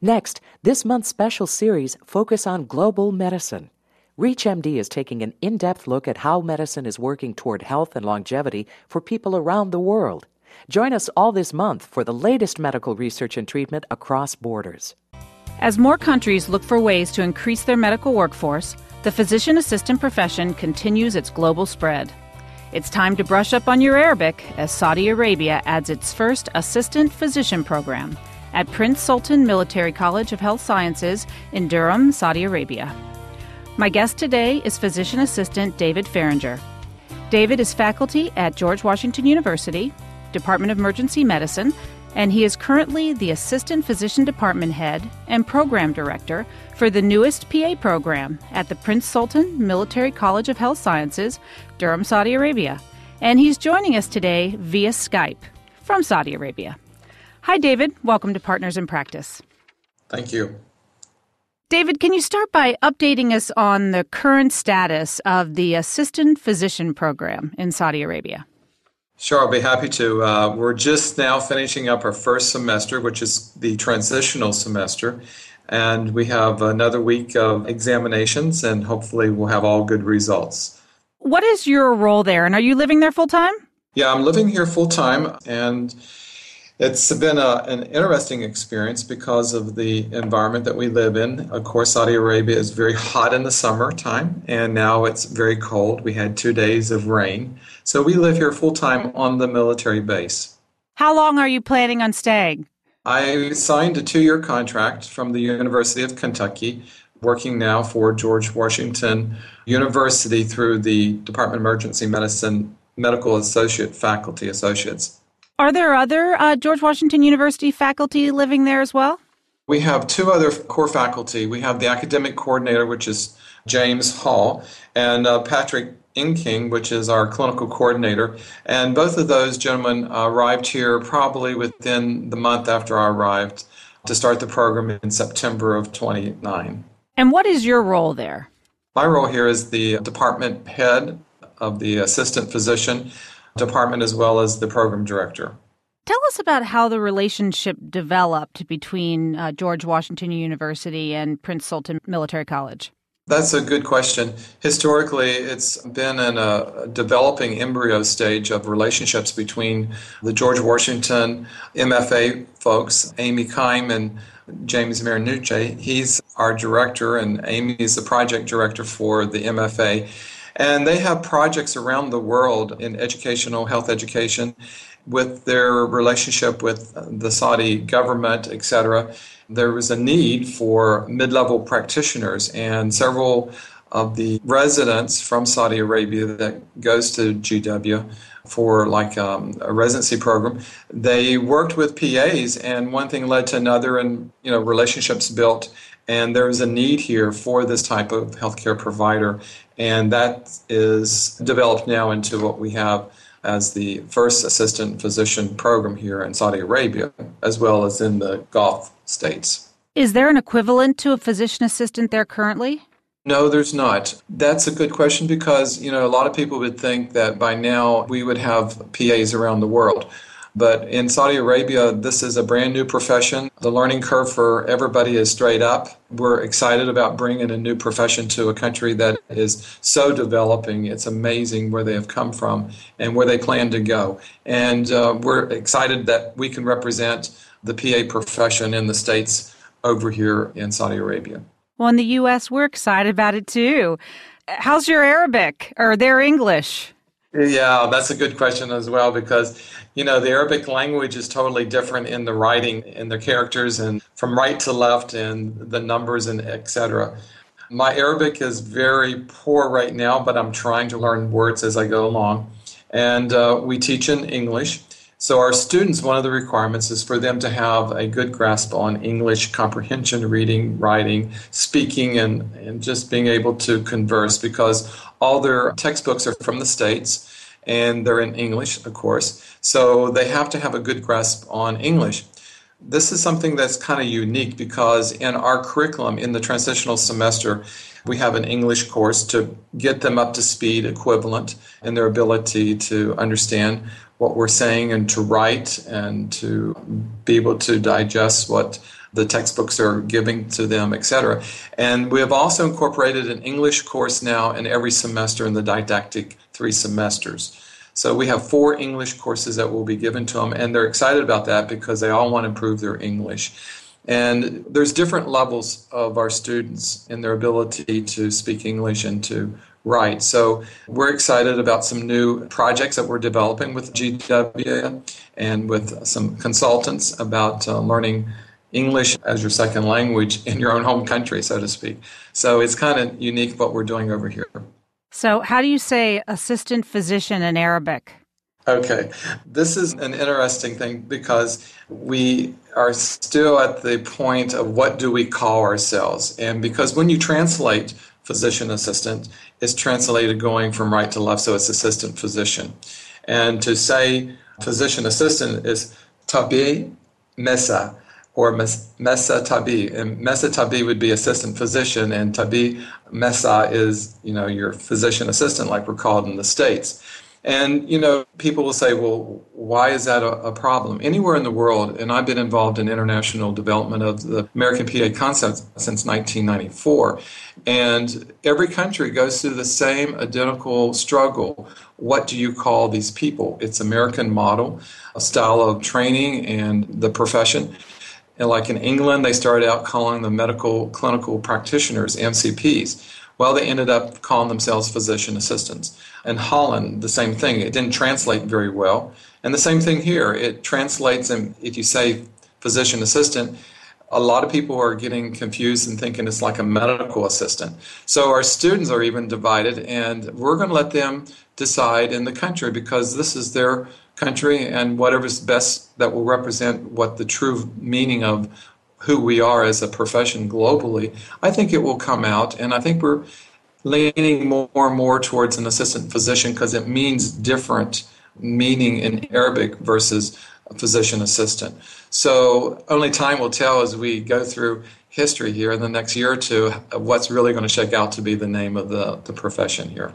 Next, this month's special series focus on global medicine. ReachMD is taking an in-depth look at how medicine is working toward health and longevity for people around the world. Join us all this month for the latest medical research and treatment across borders. As more countries look for ways to increase their medical workforce, the physician assistant profession continues its global spread. It's time to brush up on your Arabic as Saudi Arabia adds its first assistant physician program at Prince Sultan Military College of Health Sciences in Dhahran, Saudi Arabia. My guest today is physician assistant David Farringer. David is faculty at George Washington University, Department of Emergency Medicine, and he is currently the Assistant Physician Department Head and Program Director for the newest PA program at the Prince Sultan Military College of Health Sciences, Dhahran, Saudi Arabia. And he's joining us today via Skype from Saudi Arabia. Hi, David. Welcome to Partners in Practice. Thank you. David, can you start by updating us on the current status of the Assistant Physician Program in Saudi Arabia? Sure, I'll be happy to. Uh, we're just now finishing up our first semester, which is the transitional semester. And we have another week of examinations, and hopefully, we'll have all good results. What is your role there? And are you living there full time? Yeah, I'm living here full time. And it's been a, an interesting experience because of the environment that we live in. Of course, Saudi Arabia is very hot in the summertime, and now it's very cold. We had two days of rain. So we live here full time on the military base. How long are you planning on staying? I signed a two year contract from the University of Kentucky, working now for George Washington University through the Department of Emergency Medicine Medical Associate Faculty Associates. Are there other uh, George Washington University faculty living there as well? We have two other core faculty. We have the academic coordinator, which is James Hall, and uh, Patrick Inking, which is our clinical coordinator. And both of those gentlemen arrived here probably within the month after I arrived to start the program in September of 29. And what is your role there? My role here is the department head of the assistant physician department as well as the program director. Tell us about how the relationship developed between uh, George Washington University and Prince Sultan Military College. That's a good question. Historically, it's been in a developing embryo stage of relationships between the George Washington MFA folks, Amy Keim and James Marinucci. He's our director, and Amy is the project director for the MFA. And they have projects around the world in educational, health education, with their relationship with the Saudi government, etc. There was a need for mid level practitioners, and several of the residents from Saudi Arabia that goes to GW for like um, a residency program, they worked with PAs, and one thing led to another, and you know relationships built, and there is a need here for this type of healthcare provider. And that is developed now into what we have as the first assistant physician program here in Saudi Arabia, as well as in the Gulf states. Is there an equivalent to a physician assistant there currently? No, there's not. That's a good question because, you know, a lot of people would think that by now we would have PAs around the world. But in Saudi Arabia, this is a brand new profession. The learning curve for everybody is straight up. We're excited about bringing a new profession to a country that is so developing. It's amazing where they have come from and where they plan to go. And uh, we're excited that we can represent the PA profession in the States over here in Saudi Arabia. Well, in the U.S., we're excited about it too. How's your Arabic or their English? Yeah, that's a good question as well because you know the Arabic language is totally different in the writing, in the characters, and from right to left, and the numbers and etc. My Arabic is very poor right now, but I'm trying to learn words as I go along, and uh, we teach in English. So our students, one of the requirements is for them to have a good grasp on English comprehension, reading, writing, speaking, and, and just being able to converse because all their textbooks are from the States and they're in English, of course. So they have to have a good grasp on English. This is something that's kind of unique because in our curriculum in the transitional semester, we have an English course to get them up to speed equivalent in their ability to understand what we're saying and to write and to be able to digest what the textbooks are giving to them, etc. And we have also incorporated an English course now in every semester in the didactic three semesters. So we have four English courses that will be given to them, and they're excited about that because they all want to improve their English. And there's different levels of our students in their ability to speak English and to write. So we're excited about some new projects that we're developing with GW and with some consultants about uh, learning English as your second language in your own home country, so to speak. So it's kind of unique what we're doing over here. So, how do you say assistant physician in Arabic? Okay, this is an interesting thing because we are still at the point of what do we call ourselves. And because when you translate physician assistant, is translated going from right to left, so it's assistant physician. And to say physician assistant is tabi mesa or mesa tabi. And mesa tabi would be assistant physician, and tabi mesa is, you know, your physician assistant, like we're called in the States. And, you know, people will say, well, why is that a, a, problem? Anywhere in the world, and I've been involved in international development of the American PA concept since 1994, and every country goes through the same identical struggle. What do you call these people? It's American model, a style of training and the profession. And like in England, they started out calling them medical clinical practitioners, MCPs. Well, they ended up calling themselves physician assistants. In Holland, the same thing. It didn't translate very well. And the same thing here. It translates, and if you say physician assistant, a lot of people are getting confused and thinking it's like a medical assistant. So our students are even divided, and we're going to let them decide in the country because this is their country and whatever's best that will represent what the true meaning of who we are as a profession globally, I think it will come out. And I think we're leaning more and more towards an assistant physician because it means different meaning in Arabic versus physician assistant. So only time will tell as we go through history here in the next year or two what's really going to shake out to be the name of the, the profession here.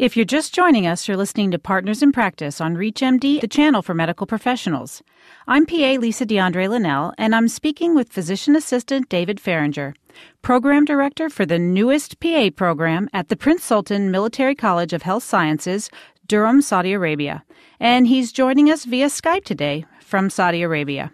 If you're just joining us, you're listening to Partners in Practice on ReachMD, the channel for medical professionals. I'm PA Lisa DeAndre Linnell, and I'm speaking with physician assistant David Farringer, program director for the newest PA program at the Prince Sultan Military College of Health Sciences, Dhahran, Saudi Arabia. And he's joining us via Skype today from Saudi Arabia.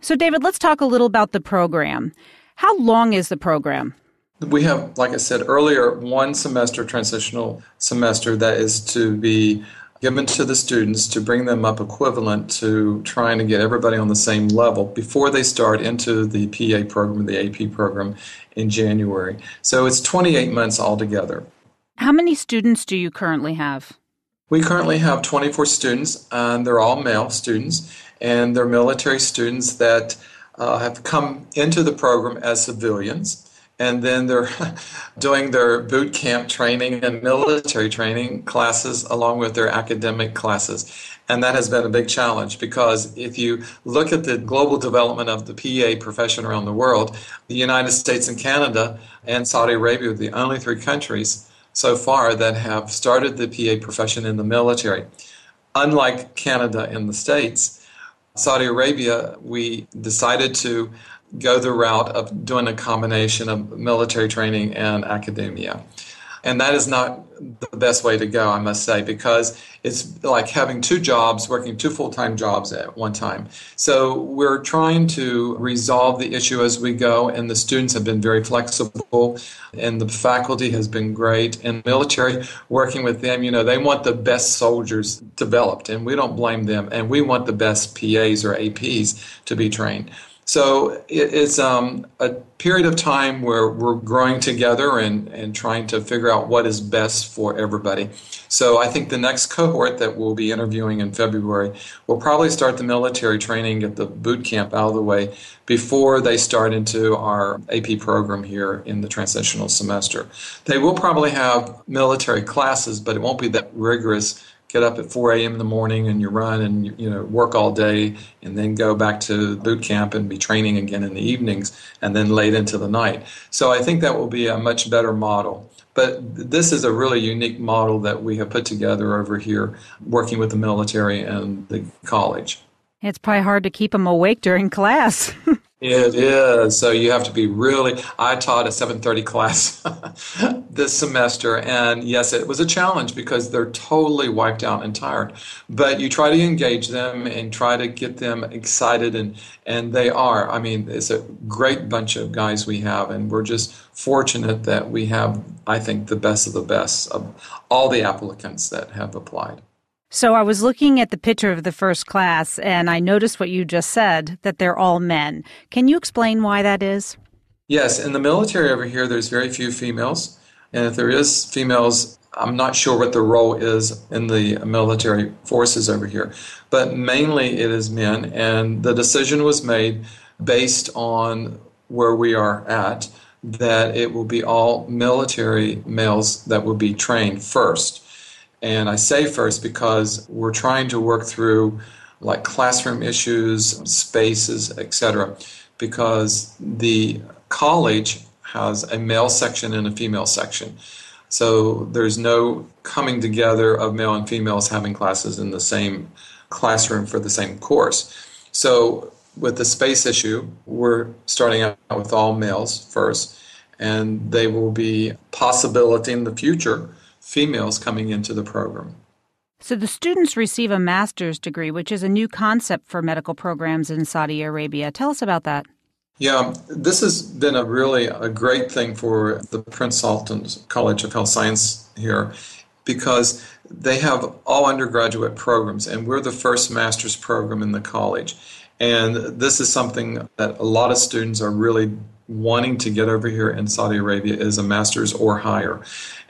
So, David, let's talk a little about the program. How long is the program? We have, like I said earlier, one semester, transitional semester, that is to be given to the students to bring them up equivalent to trying to get everybody on the same level before they start into the PA program, the AP program in January. So it's 28 months altogether. How many students do you currently have? We currently have 24 students, and they're all male students, and they're military students that uh, have come into the program as civilians and then they're doing their boot camp training and military training classes along with their academic classes. And that has been a big challenge because if you look at the global development of the PA profession around the world, the United States and Canada and Saudi Arabia are the only three countries so far that have started the PA profession in the military. Unlike Canada and the States, Saudi Arabia, we decided to go the route of doing a combination of military training and academia. And that is not the best way to go, I must say, because it's like having two jobs, working two full time jobs at one time. So we're trying to resolve the issue as we go, and the students have been very flexible, and the faculty has been great. And military, working with them, you know, they want the best soldiers developed, and we don't blame them. And we want the best PAs or APs to be trained. So it's um, a period of time where we're growing together and, and trying to figure out what is best for everybody. So I think the next cohort that we'll be interviewing in February will probably start the military training, get the boot camp out of the way before they start into our AP program here in the transitional semester. They will probably have military classes, but it won't be that rigorous get up at 4 a.m. in the morning and you run and you know work all day and then go back to boot camp and be training again in the evenings and then late into the night. So I think that will be a much better model. But this is a really unique model that we have put together over here working with the military and the college. It's probably hard to keep them awake during class. It is. So you have to be really. I taught a 7:30 class this semester, and yes, it was a challenge because they're totally wiped out and tired. But you try to engage them and try to get them excited, and and they are. I mean, it's a great bunch of guys we have, and we're just fortunate that we have, I think, the best of the best of all the applicants that have applied. So I was looking at the picture of the first class and I noticed what you just said that they're all men. Can you explain why that is? Yes, in the military over here, there's very few females. And if there is females, I'm not sure what the role is in the military forces over here. But mainly it is men. And the decision was made based on where we are at that it will be all military males that will be trained first. And I say first because we're trying to work through like classroom issues, spaces, etc. Because the college has a male section and a female section. So there's no coming together of male and females having classes in the same classroom for the same course. So with the space issue, we're starting out with all males first, and they will be possibility in the future females coming into the program. So the students receive a master's degree, which is a new concept for medical programs in Saudi Arabia. Tell us about that. Yeah, this has been a really a great thing for the Prince Sultan College of Health Science here because they have all undergraduate programs and we're the first master's program in the college. And this is something that a lot of students are really wanting to get over here in Saudi Arabia is a master's or higher.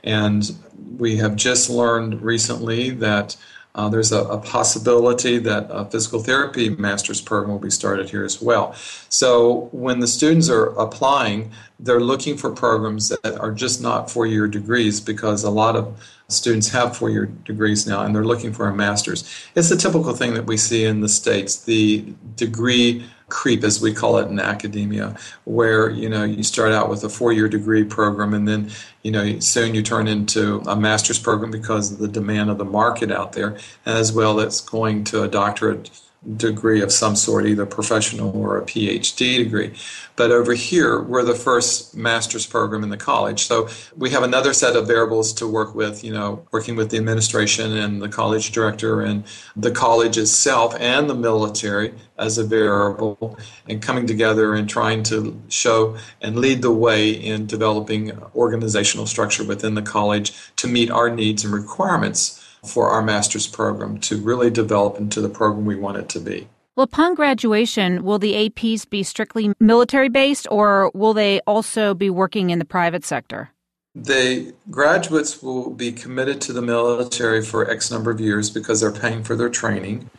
And we have just learned recently that uh, there's a, a, possibility that a physical therapy master's program will be started here as well. So when the students are applying, they're looking for programs that are just not four year degrees because a lot of students have four year degrees now and they're looking for a master's. It's a typical thing that we see in the States. The degree creep, as we call it in academia, where you know you start out with a four-year degree program, and then you know soon you turn into a master's program because of the demand of the market out there, as well as going to a doctorate degree of some sort, either professional or a PhD degree. But over here, we're the first master's program in the college. So we have another set of variables to work with, you know, working with the administration and the college director and the college itself and the military as a variable and coming together and trying to show and lead the way in developing organizational structure within the college to meet our needs and requirements for our master's program to really develop into the program we want it to be. Well, upon graduation, will the APs be strictly military based or will they also be working in the private sector? The graduates will be committed to the military for X number of years because they're paying for their training.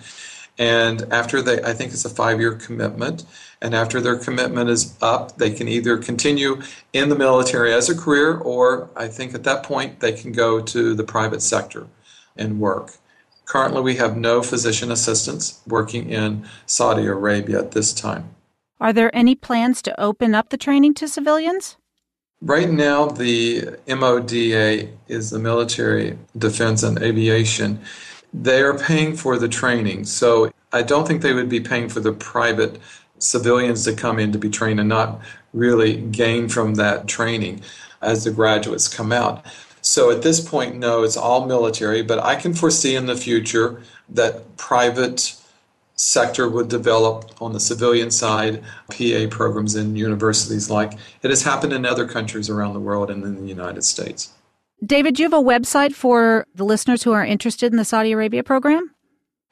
And after they, I think it's a five year commitment. And after their commitment is up, they can either continue in the military as a career, or I think at that point they can go to the private sector and work. Currently, we have no physician assistants working in Saudi Arabia at this time. Are there any plans to open up the training to civilians? Right now, the MODA is the Military Defense and Aviation. They are paying for the training, so I don't think they would be paying for the private civilians to come in to be trained and not really gain from that training as the graduates come out. So at this point, no, it's all military, but I can foresee in the future that private sector would develop on the civilian side PA programs in universities like it has happened in other countries around the world and in the United States. David, do you have a website for the listeners who are interested in the Saudi Arabia program?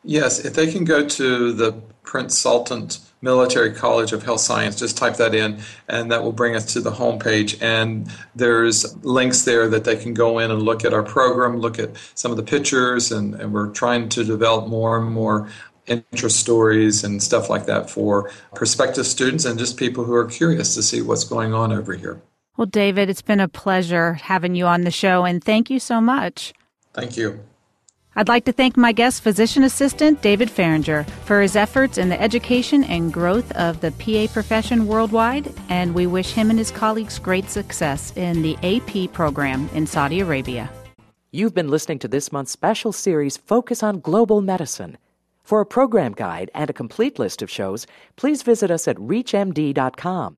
Yes, if they can go to the Prince Sultan Military College of Health Science. Just type that in, and that will bring us to the homepage. And there's links there that they can go in and look at our program, look at some of the pictures, and, and we're trying to develop more and more interest stories and stuff like that for prospective students and just people who are curious to see what's going on over here. Well, David, it's been a pleasure having you on the show, and thank you so much. Thank you. I'd like to thank my guest physician assistant, David Farringer, for his efforts in the education and growth of the PA profession worldwide, and we wish him and his colleagues great success in the AP program in Saudi Arabia. You've been listening to this month's special series, Focus on Global Medicine. For a program guide and a complete list of shows, please visit us at ReachMD.com.